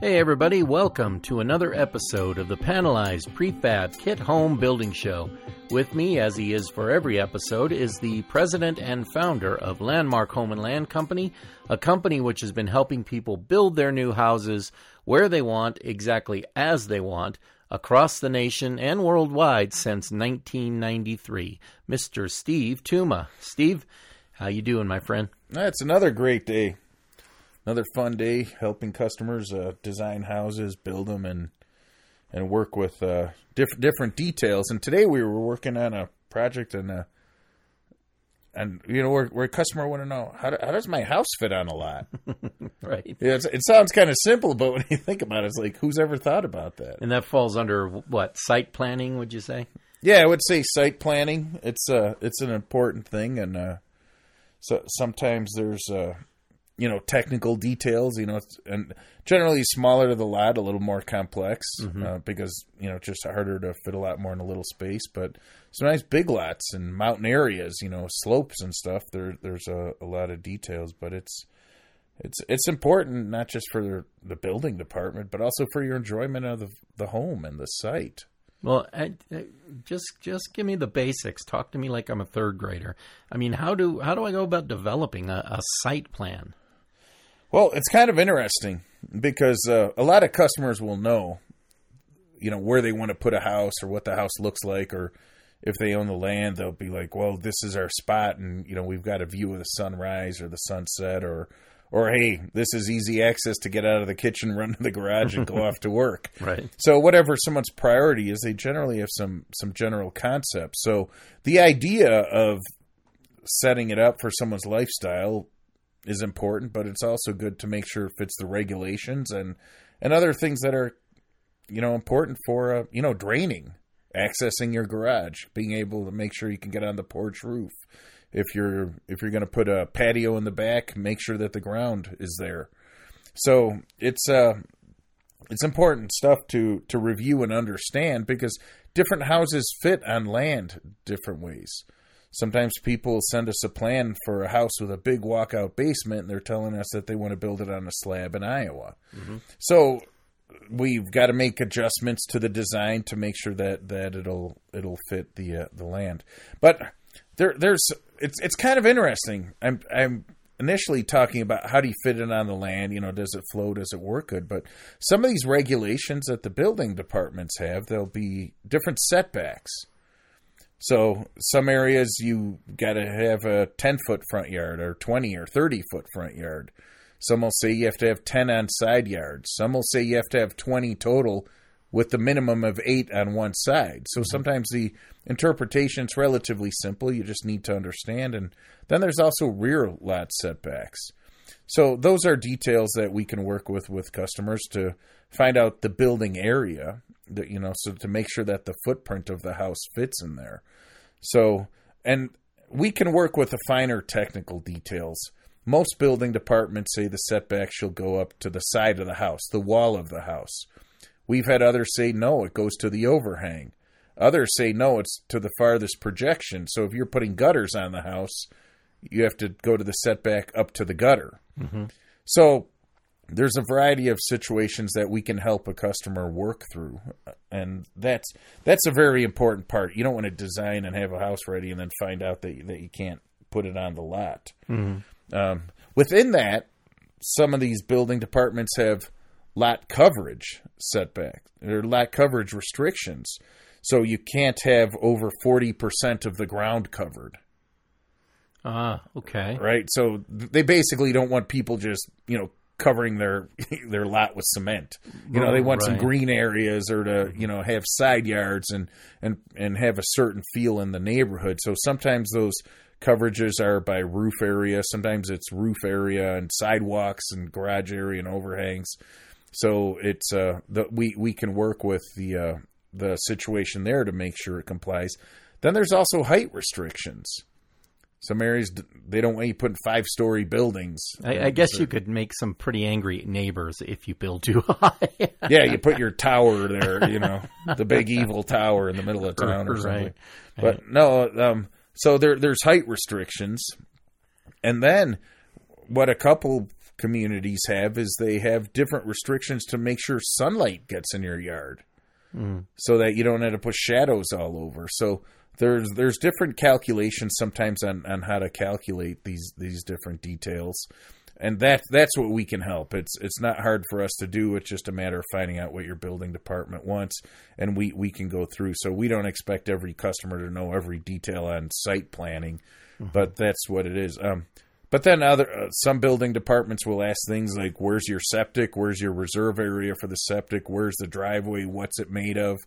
Hey everybody, welcome to another episode of the Panelized Prefab Kit Home Building Show. With me, as he is for every episode, is the president and founder of Landmark Home and Land Company, a company which has been helping people build their new houses where they want, exactly as they want, across the nation and worldwide since 1993. Mr. Steve Tuma. Steve, how you doing, my friend? That's another great day. Another fun day helping customers uh, design houses, build them, and and work with uh, different different details. And today we were working on a project, and uh, and you know where, where a customer want to know how, do, how does my house fit on a lot? right. Yeah, it sounds kind of simple, but when you think about it, it's like who's ever thought about that? And that falls under what site planning? Would you say? Yeah, I would say site planning. It's uh it's an important thing, and uh, so sometimes there's uh you know technical details you know and generally smaller to the lot a little more complex mm-hmm. uh, because you know just harder to fit a lot more in a little space but some nice big lots and mountain areas you know slopes and stuff there there's a, a lot of details but it's it's it's important not just for the building department but also for your enjoyment of the, the home and the site well, I, I, just just give me the basics. Talk to me like I'm a third grader. I mean, how do how do I go about developing a, a site plan? Well, it's kind of interesting because uh, a lot of customers will know, you know, where they want to put a house or what the house looks like, or if they own the land, they'll be like, "Well, this is our spot, and you know, we've got a view of the sunrise or the sunset, or, or hey, this is easy access to get out of the kitchen, run to the garage, and go off to work." Right. So, whatever someone's priority is, they generally have some some general concepts. So, the idea of setting it up for someone's lifestyle is important, but it's also good to make sure it fits the regulations and and other things that are you know important for uh, you know draining, accessing your garage, being able to make sure you can get on the porch roof. If you're if you're going to put a patio in the back, make sure that the ground is there. So it's uh it's important stuff to to review and understand because different houses fit on land different ways. Sometimes people send us a plan for a house with a big walkout basement, and they're telling us that they want to build it on a slab in Iowa. Mm-hmm. So we've got to make adjustments to the design to make sure that, that it'll it'll fit the uh, the land. But there there's it's it's kind of interesting. I'm I'm initially talking about how do you fit it on the land, you know, does it flow, does it work good? But some of these regulations that the building departments have, there'll be different setbacks. So some areas you got to have a 10 foot front yard or 20 or 30 foot front yard. Some will say you have to have 10 on side yards. Some will say you have to have 20 total with the minimum of 8 on one side. So mm-hmm. sometimes the interpretation is relatively simple. You just need to understand. And then there's also rear lot setbacks. So those are details that we can work with with customers to find out the building area you know so to make sure that the footprint of the house fits in there. So and we can work with the finer technical details. Most building departments say the setback shall go up to the side of the house, the wall of the house. We've had others say no, it goes to the overhang. Others say no, it's to the farthest projection. So if you're putting gutters on the house, you have to go to the setback up to the gutter. Mm-hmm. So there's a variety of situations that we can help a customer work through, and that's that's a very important part. You don't want to design and have a house ready and then find out that that you can't put it on the lot. Mm-hmm. Um, within that, some of these building departments have lot coverage setback or lot coverage restrictions, so you can't have over forty percent of the ground covered. Ah, okay. Right. So they basically don't want people just, you know, covering their their lot with cement. You know, they want right. some green areas or to, you know, have side yards and and and have a certain feel in the neighborhood. So sometimes those coverages are by roof area, sometimes it's roof area and sidewalks and garage area and overhangs. So it's uh the we we can work with the uh the situation there to make sure it complies. Then there's also height restrictions. Some areas they don't want you putting five story buildings. I, I guess you could make some pretty angry neighbors if you build too high. yeah, you put your tower there, you know, the big evil tower in the middle of town or something. Right. But no, um, so there there's height restrictions, and then what a couple communities have is they have different restrictions to make sure sunlight gets in your yard, Mm. so that you don't have to put shadows all over. So there's there's different calculations sometimes on, on how to calculate these these different details, and that that's what we can help. It's it's not hard for us to do. It's just a matter of finding out what your building department wants, and we we can go through. So we don't expect every customer to know every detail on site planning, but that's what it is. Um, but then other uh, some building departments will ask things like, "Where's your septic? Where's your reserve area for the septic? Where's the driveway? What's it made of?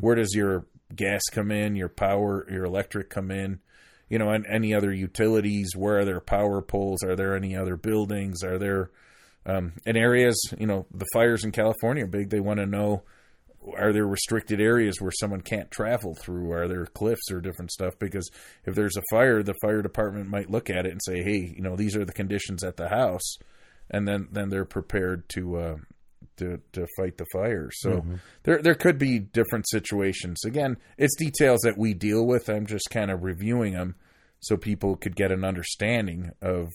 Where does your gas come in? Your power, your electric come in? You know, and any other utilities? Where are there power poles? Are there any other buildings? Are there um, in areas? You know, the fires in California are big. They want to know are there restricted areas where someone can't travel through? Are there cliffs or different stuff? Because if there's a fire, the fire department might look at it and say, "Hey, you know, these are the conditions at the house," and then then they're prepared to uh, to to fight the fire. So mm-hmm. there there could be different situations. Again, it's details that we deal with. I'm just kind of reviewing them so people could get an understanding of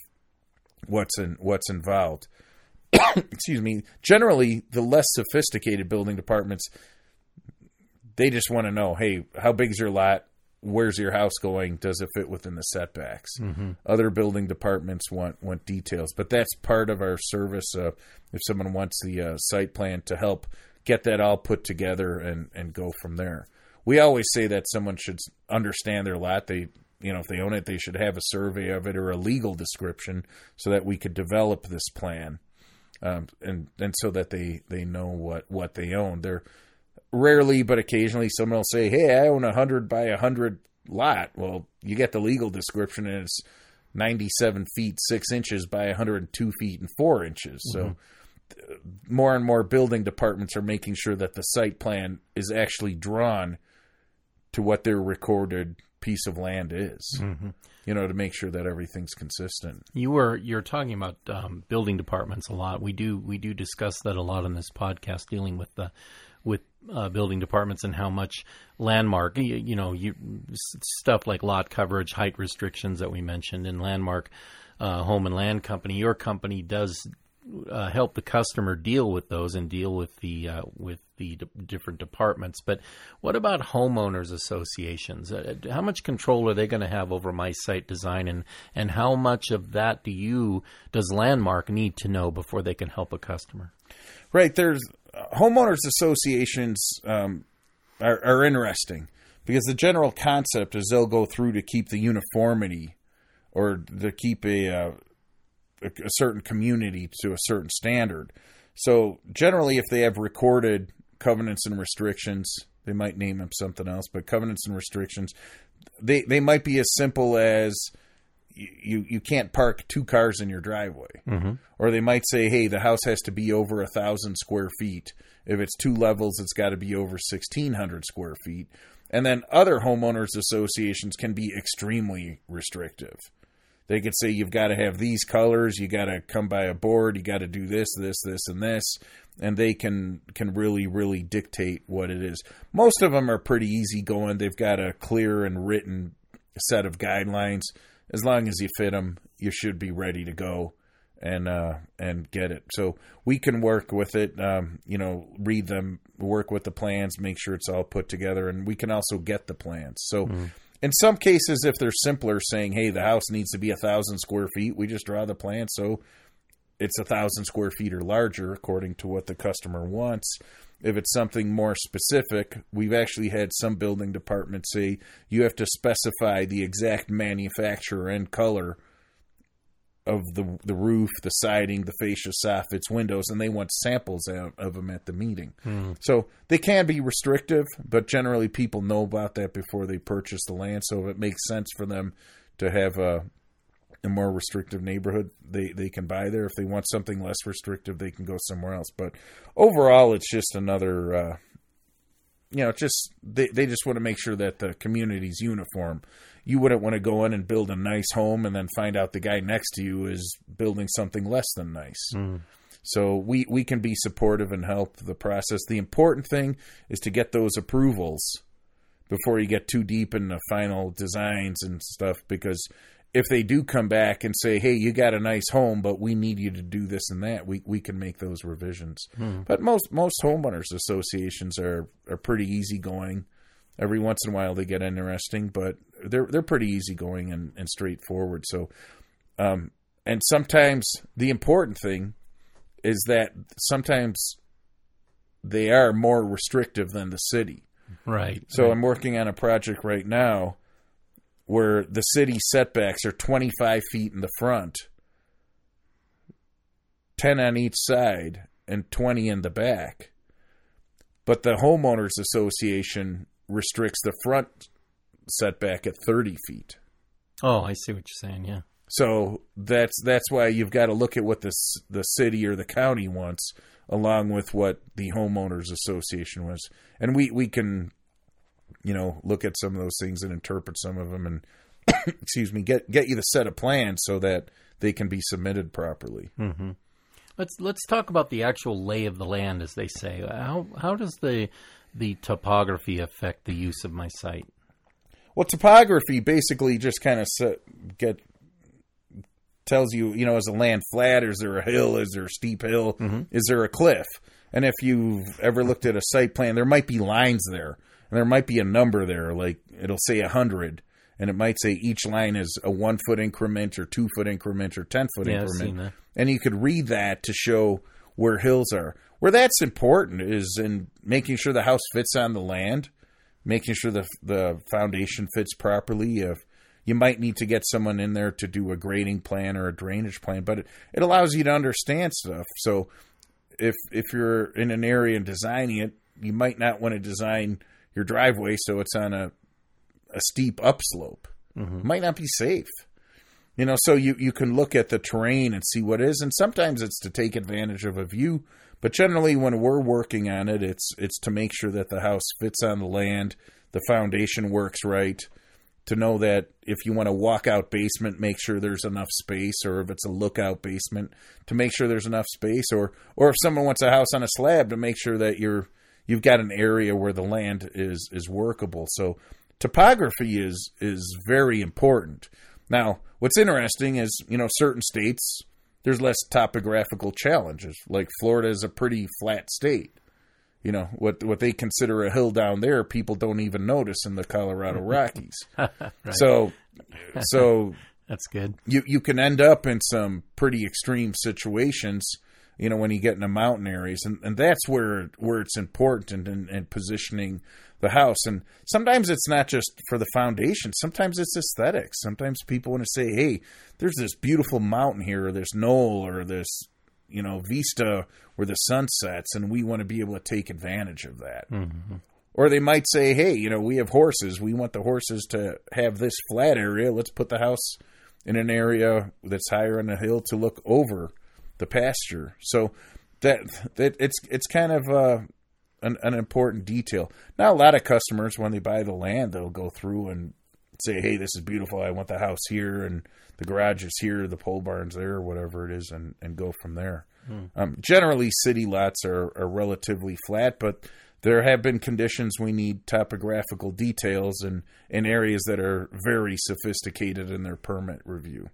what's in what's involved. Excuse me. Generally, the less sophisticated building departments they just want to know, hey, how big is your lot? Where's your house going? Does it fit within the setbacks? Other building departments want want details, but that's part of our service. Uh, if someone wants the uh, site plan to help get that all put together and and go from there, we always say that someone should understand their lot. They you know if they own it, they should have a survey of it or a legal description so that we could develop this plan, um, and and so that they they know what what they own. They're rarely, but occasionally, someone will say, "Hey, I own a hundred by a hundred lot." Well, you get the legal description, and it's ninety-seven feet six inches by one hundred and two feet and four inches. So, uh, more and more building departments are making sure that the site plan is actually drawn to what their recorded piece of land is. You know, to make sure that everything's consistent. You were you're talking about um, building departments a lot. We do we do discuss that a lot on this podcast, dealing with the with uh, building departments and how much landmark you, you know you stuff like lot coverage, height restrictions that we mentioned in landmark uh, home and land company. Your company does uh, help the customer deal with those and deal with the uh, with the d- different departments. But what about homeowners associations? Uh, how much control are they going to have over my site design, and and how much of that do you does Landmark need to know before they can help a customer? Right. There's homeowners associations um, are, are interesting because the general concept is they'll go through to keep the uniformity or to keep a, uh, a, a certain community to a certain standard. So generally, if they have recorded covenants and restrictions, they might name them something else, but covenants and restrictions, they they might be as simple as you you can't park two cars in your driveway, mm-hmm. or they might say, hey, the house has to be over a thousand square feet. If it's two levels, it's got to be over sixteen hundred square feet. And then other homeowners associations can be extremely restrictive. They could say you've got to have these colors, you got to come by a board, you got to do this, this, this, and this, and they can can really, really dictate what it is. Most of them are pretty easy going. They've got a clear and written set of guidelines. As long as you fit them, you should be ready to go and uh, and get it. So we can work with it. Um, you know, read them, work with the plans, make sure it's all put together, and we can also get the plans. So. In some cases, if they're simpler, saying, "Hey, the house needs to be a thousand square feet," we just draw the plan so it's a thousand square feet or larger, according to what the customer wants. If it's something more specific, we've actually had some building departments say you have to specify the exact manufacturer and color of the the roof, the siding, the fascia soffits, windows, and they want samples out of them at the meeting. Hmm. So they can be restrictive, but generally people know about that before they purchase the land. So if it makes sense for them to have a a more restrictive neighborhood, they they can buy there. If they want something less restrictive, they can go somewhere else. But overall, it's just another. Uh, you know, just they they just want to make sure that the community's uniform. You wouldn't want to go in and build a nice home and then find out the guy next to you is building something less than nice. So we we can be supportive and help the process. The important thing is to get those approvals before you get too deep in the final designs and stuff because if they do come back and say, "Hey, you got a nice home, but we need you to do this and that," we we can make those revisions. But most most homeowners associations are are pretty easygoing. Every once in a while they get interesting, but they're they're pretty easygoing and, and straightforward. So, um, and sometimes the important thing is that sometimes they are more restrictive than the city. Right. So I'm working on a project right now where the city setbacks are 25 feet in the front, 10 on each side, and 20 in the back. But the homeowners association restricts the front setback at 30 feet. oh, I see what you're saying. Yeah. So that's that's why you've got to look at what the the city or the county wants, along with what the homeowners association was, and we we can, you know, look at some of those things and interpret some of them, and excuse me, get get you the set of plans so that they can be submitted properly. Mm-hmm. Let's let's talk about the actual lay of the land, as they say. How how does the the topography affect the use of my site? Well, topography basically just kind of get tells you, you know, is the land flat? Is there a hill? Is there a steep hill? Mm-hmm. Is there a cliff? And if you've ever looked at a site plan, there might be lines there, and there might be a number there, like it'll say a hundred, and it might say each line is a one foot increment or two foot increment or ten foot Yeah, increment, and you could read that to show where hills are. Where that's important is in making sure the house fits on the land, making sure the the foundation fits properly. If you might need to get someone in there to do a grading plan or a drainage plan, but it, it allows you to understand stuff. So if if you're in an area and designing it, you might not want to design your driveway so it's on a a steep upslope. Mm-hmm. Might not be safe. You know, so you, you can look at the terrain and see what is, and sometimes it's to take advantage of a view, but generally when we're working on it, it's it's to make sure that the house fits on the land, the foundation works right, to know that if you want a walkout basement, make sure there's enough space, or if it's a lookout basement, to make sure there's enough space, or or if someone wants a house on a slab, to make sure that you're you've got an area where the land is is workable. So topography is is very important. Now, what's interesting is you know certain states there's less topographical challenges. Like Florida is a pretty flat state. You know what what they consider a hill down there, people don't even notice in the Colorado Rockies. So, so That's good. you you can end up in some pretty extreme situations you know when you get in the mountain areas and, and that's where where it's important in, in positioning the house and sometimes it's not just for the foundation sometimes it's aesthetics sometimes people want to say hey there's this beautiful mountain here or this knoll or this you know vista where the sun sets and we want to be able to take advantage of that mm-hmm. or they might say, hey, you know, we have horses. We want the horses to have this flat area. Let's put the house in an area that's higher on the hill to look over the pasture. So that that it's it's kind of uh, an, an important detail. Now, a lot of customers when they buy the land, they'll go through and say, "Hey, this is beautiful. I want the house here, and the garage is here, the pole barn's there, or whatever it is," and and go from there. Um, generally, city lots are, are relatively flat, but there have been conditions we need topographical details in, in areas that are very sophisticated in their permit review.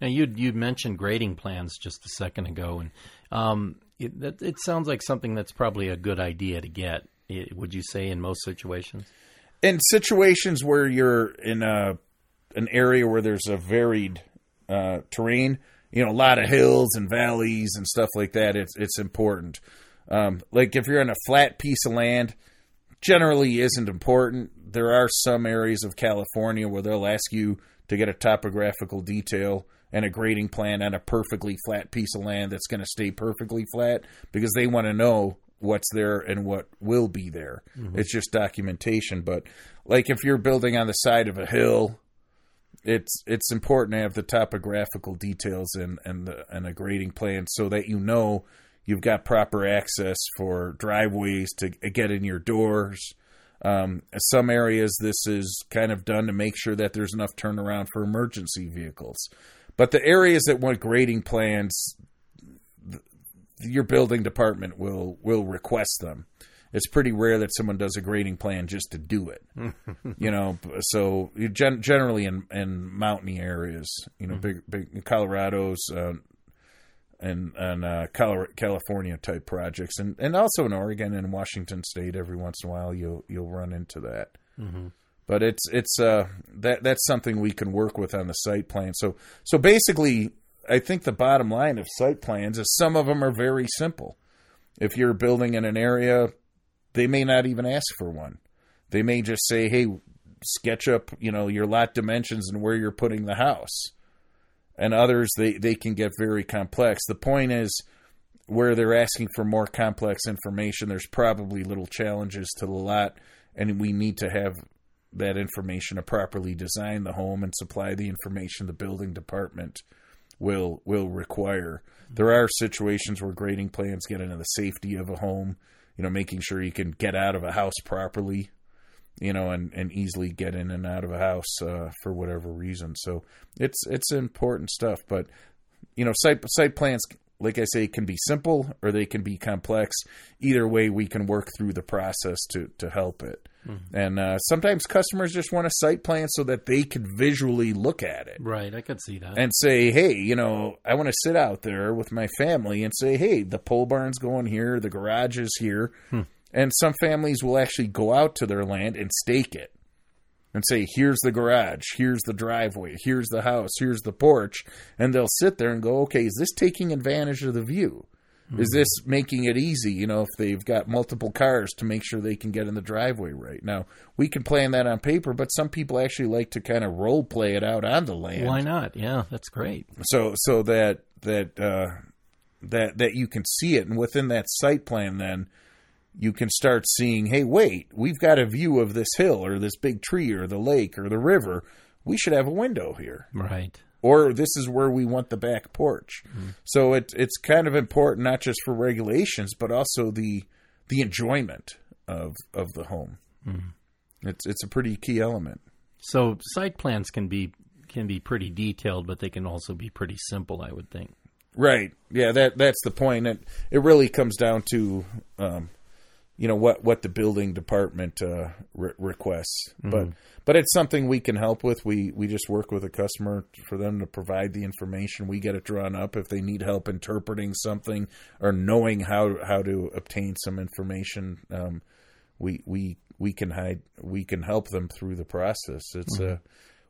Now you you mentioned grading plans just a second ago, and um, it, it sounds like something that's probably a good idea to get. would you say in most situations? In situations where you're in a an area where there's a varied uh, terrain, you know, a lot of hills and valleys and stuff like that, it's it's important. Um, like if you're in a flat piece of land, generally isn't important. There are some areas of California where they'll ask you to get a topographical detail and a grading plan on a perfectly flat piece of land that's going to stay perfectly flat because they want to know what's there and what will be there. Mm-hmm. It's just documentation. But like if you're building on the side of a hill, it's it's important to have the topographical details and and the, and a grading plan so that you know you've got proper access for driveways to get in your doors. Um, some areas this is kind of done to make sure that there's enough turnaround for emergency vehicles. But the areas that want grading plans, th- your building department will will request them. it's pretty rare that someone does a grading plan just to do it. you know, so gen- generally in in mountainy areas, you know, big big Colorado's. Uh, and and uh, California type projects, and, and also in Oregon and Washington State, every once in a while you'll you'll run into that. Mm-hmm. But it's it's uh, that that's something we can work with on the site plan. So so basically, I think the bottom line of site plans is some of them are very simple. If you're building in an area, they may not even ask for one. They may just say, "Hey, sketch up, you know, your lot dimensions and where you're putting the house." And others, they they can get very complex. The point is, where they're asking for more complex information, there's probably little challenges to the lot, and we need to have that information to properly design the home and supply the information the building department will will require. There are situations where grading plans get into the safety of a home, you know, making sure you can get out of a house properly, you know, and, and easily get in and out of a house uh, for whatever reason. So it's it's important stuff. But you know, site site plans, like I say, can be simple or they can be complex. Either way, we can work through the process to to help it. Mm-hmm. And uh, sometimes customers just want a site plan so that they can visually look at it. Right, I could see that. And say, hey, you know, I want to sit out there with my family and say, hey, the pole barn's going here, the garage is here. Hmm. And some families will actually go out to their land and stake it and say, here's the garage, here's the driveway, here's the house, here's the porch. And they'll sit there and go, okay, is this taking advantage of the view? Mm-hmm. Is this making it easy, you know, if they've got multiple cars to make sure they can get in the driveway right? Now, we can plan that on paper, but some people actually like to kind of role play it out on the land. Why not? Yeah, that's great. So so that that uh that that you can see it and within that site plan then you can start seeing, hey, wait, we've got a view of this hill or this big tree or the lake or the river. We should have a window here. Right or this is where we want the back porch. Mm-hmm. So it, it's kind of important not just for regulations, but also the the enjoyment of of the home. Mm-hmm. It's it's a pretty key element. So site plans can be can be pretty detailed, but they can also be pretty simple. I would think. Right. Yeah. That that's the point. It it really comes down to um, you know what what the building department uh, re- requests. Mm-hmm. But but it's something we can help with. We we just work with a customer for them to provide the information. We get it drawn up if they need help interpreting something or knowing how how to obtain some information. Um, we we we can hide we can help them through the process. It's mm-hmm. uh,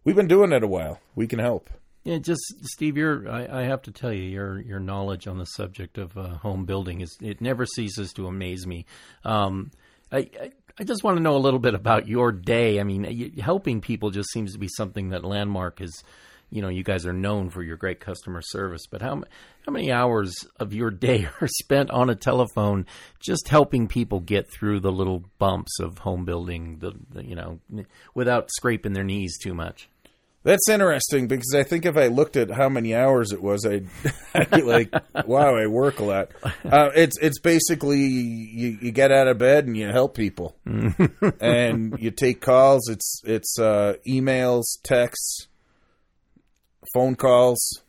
we've been doing it a while. We can help. Yeah, just Steve, I, I, have to tell you, your your knowledge on the subject of uh, home building is it never ceases to amaze me. Um, I, I, I just want to know a little bit about your day. I mean, helping people just seems to be something that Landmark is. You know, you guys are known for your great customer service, but how how many hours of your day are spent on a telephone just helping people get through the little bumps of home building, the, the you know, without scraping their knees too much? That's interesting because I think if I looked at how many hours it was, I'd, I'd be like, "Wow, I work a lot." Uh, it's it's basically you, you get out of bed and you help people, and you take calls. It's it's uh, emails, texts, phone calls,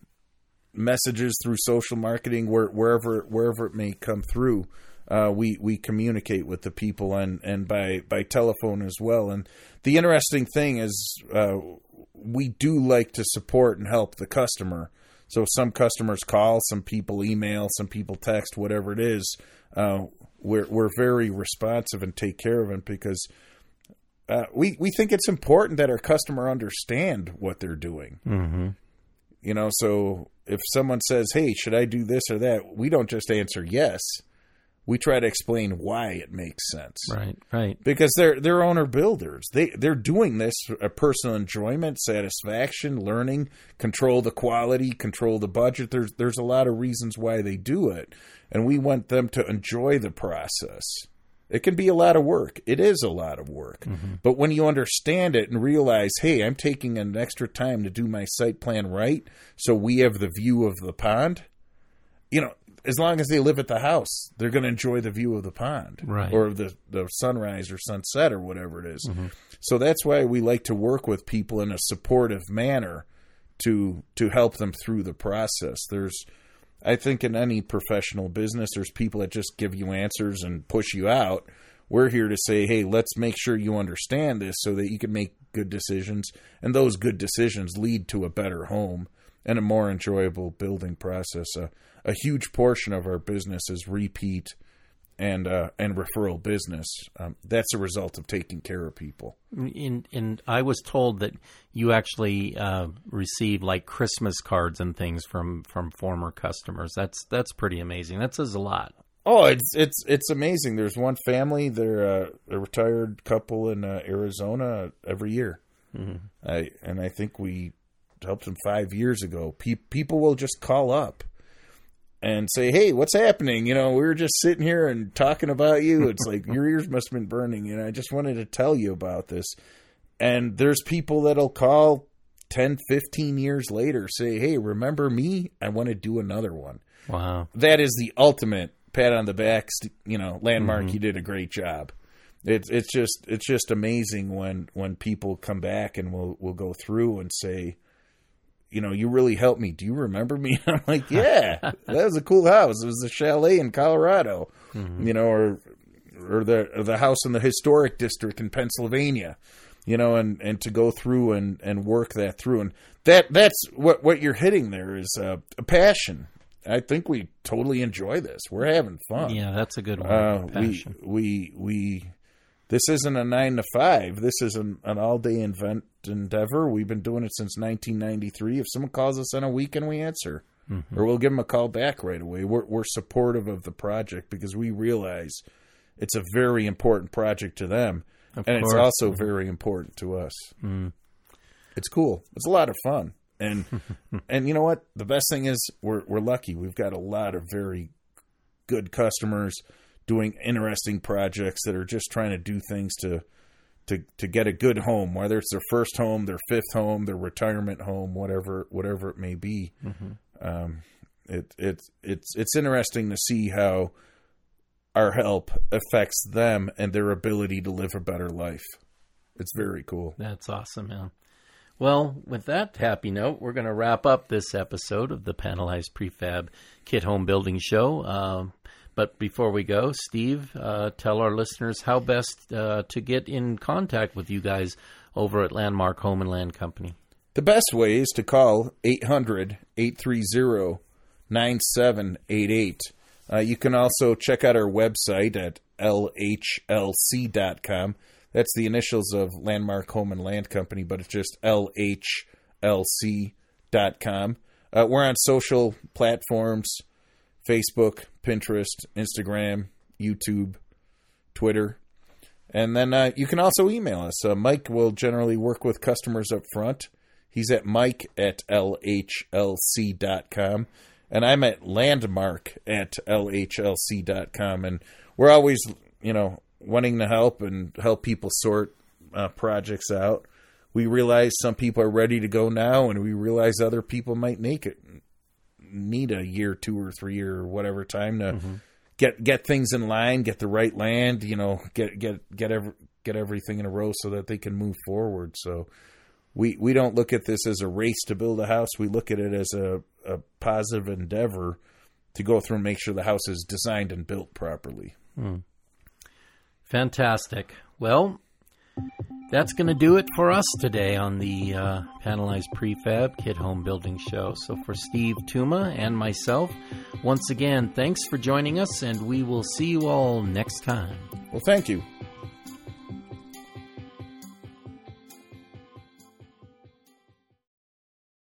messages through social marketing, where, wherever wherever it may come through. Uh, we we communicate with the people and and by by telephone as well. And the interesting thing is uh, we do like to support and help the customer. So some customers call, some people email, some people text, whatever it is. Uh, we're we're very responsive and take care of them because uh, we we think it's important that our customer understand what they're doing. Mm-hmm. You know, so if someone says, "Hey, should I do this or that?" we don't just answer yes we try to explain why it makes sense. Right, right. Because they're they're owner builders. They they're doing this for a personal enjoyment, satisfaction, learning, control the quality, control the budget. There's there's a lot of reasons why they do it, and we want them to enjoy the process. It can be a lot of work. It is a lot of work. Mm-hmm. But when you understand it and realize, hey, I'm taking an extra time to do my site plan right, so we have the view of the pond. You know, as long as they live at the house, they're going to enjoy the view of the pond, right. or the the sunrise or sunset or whatever it is. Mm-hmm. So that's why we like to work with people in a supportive manner to to help them through the process. There's, I think, in any professional business, there's people that just give you answers and push you out. We're here to say, hey, let's make sure you understand this so that you can make good decisions, and those good decisions lead to a better home and a more enjoyable building process. Uh, a huge portion of our business is repeat and uh, and referral business. Um, that's a result of taking care of people. And, and I was told that you actually uh, receive like Christmas cards and things from from former customers. That's that's pretty amazing. That says a lot. Oh, it's it's it's amazing. There's one family. They're uh, a retired couple in uh, Arizona every year. Mm-hmm. I and I think we helped them five years ago. Pe- people will just call up and say, "Hey, what's happening?" You know, we were just sitting here and talking about you. It's like your ears must have been burning, and I just wanted to tell you about this. And there's people that'll call 10, 15 years later, say, "Hey, remember me? I want to do another one." Wow, that is the ultimate pat on the back. You know, landmark. Mm-hmm. You did a great job. It's it's just it's just amazing when when people come back and we'll we'll go through and say, you know, you really helped me. Do you remember me? I'm like, yeah, that was a cool house. It was a chalet in Colorado, mm-hmm. you know, or or the or the house in the historic district in Pennsylvania, you know, and and to go through and and work that through, and that that's what what you're hitting there is uh, a passion. I think we totally enjoy this. We're having fun. Yeah, that's a good one. Uh, we we we this isn't a nine to five. This is an, an all day event endeavor. We've been doing it since 1993. If someone calls us on a weekend, we answer, mm-hmm. or we'll give them a call back right away. We're, we're supportive of the project because we realize it's a very important project to them, of and course. it's also mm-hmm. very important to us. Mm. It's cool. It's a lot of fun, and and you know what? The best thing is we're we're lucky. We've got a lot of very good customers doing interesting projects that are just trying to do things to to to get a good home, whether it's their first home, their fifth home, their retirement home, whatever whatever it may be. Mm-hmm. Um, it it it's it's interesting to see how our help affects them and their ability to live a better life. It's very cool. That's awesome, man. Well, with that happy note, we're going to wrap up this episode of the Panelized Prefab Kit Home Building Show. Uh, but before we go, Steve, uh, tell our listeners how best uh, to get in contact with you guys over at Landmark Home and Land Company. The best way is to call 800 830 9788. Uh, you can also check out our website at lhlc.com. That's the initials of Landmark Home and Land Company, but it's just lhlc.com. Uh, we're on social platforms Facebook, Pinterest, Instagram, YouTube, Twitter. And then uh, you can also email us. Uh, Mike will generally work with customers up front. He's at mike at lhlc.com. And I'm at landmark at lhlc.com. And we're always, you know, wanting to help and help people sort uh, projects out. We realize some people are ready to go now, and we realize other people might make it need a year, two or three or whatever time to mm-hmm. get get things in line, get the right land, you know, get get get every, get everything in a row so that they can move forward. So we we don't look at this as a race to build a house. We look at it as a, a positive endeavor to go through and make sure the house is designed and built properly. Mm. Fantastic. Well, that's going to do it for us today on the uh, Panelized Prefab Kit Home Building Show. So, for Steve Tuma and myself, once again, thanks for joining us, and we will see you all next time. Well, thank you.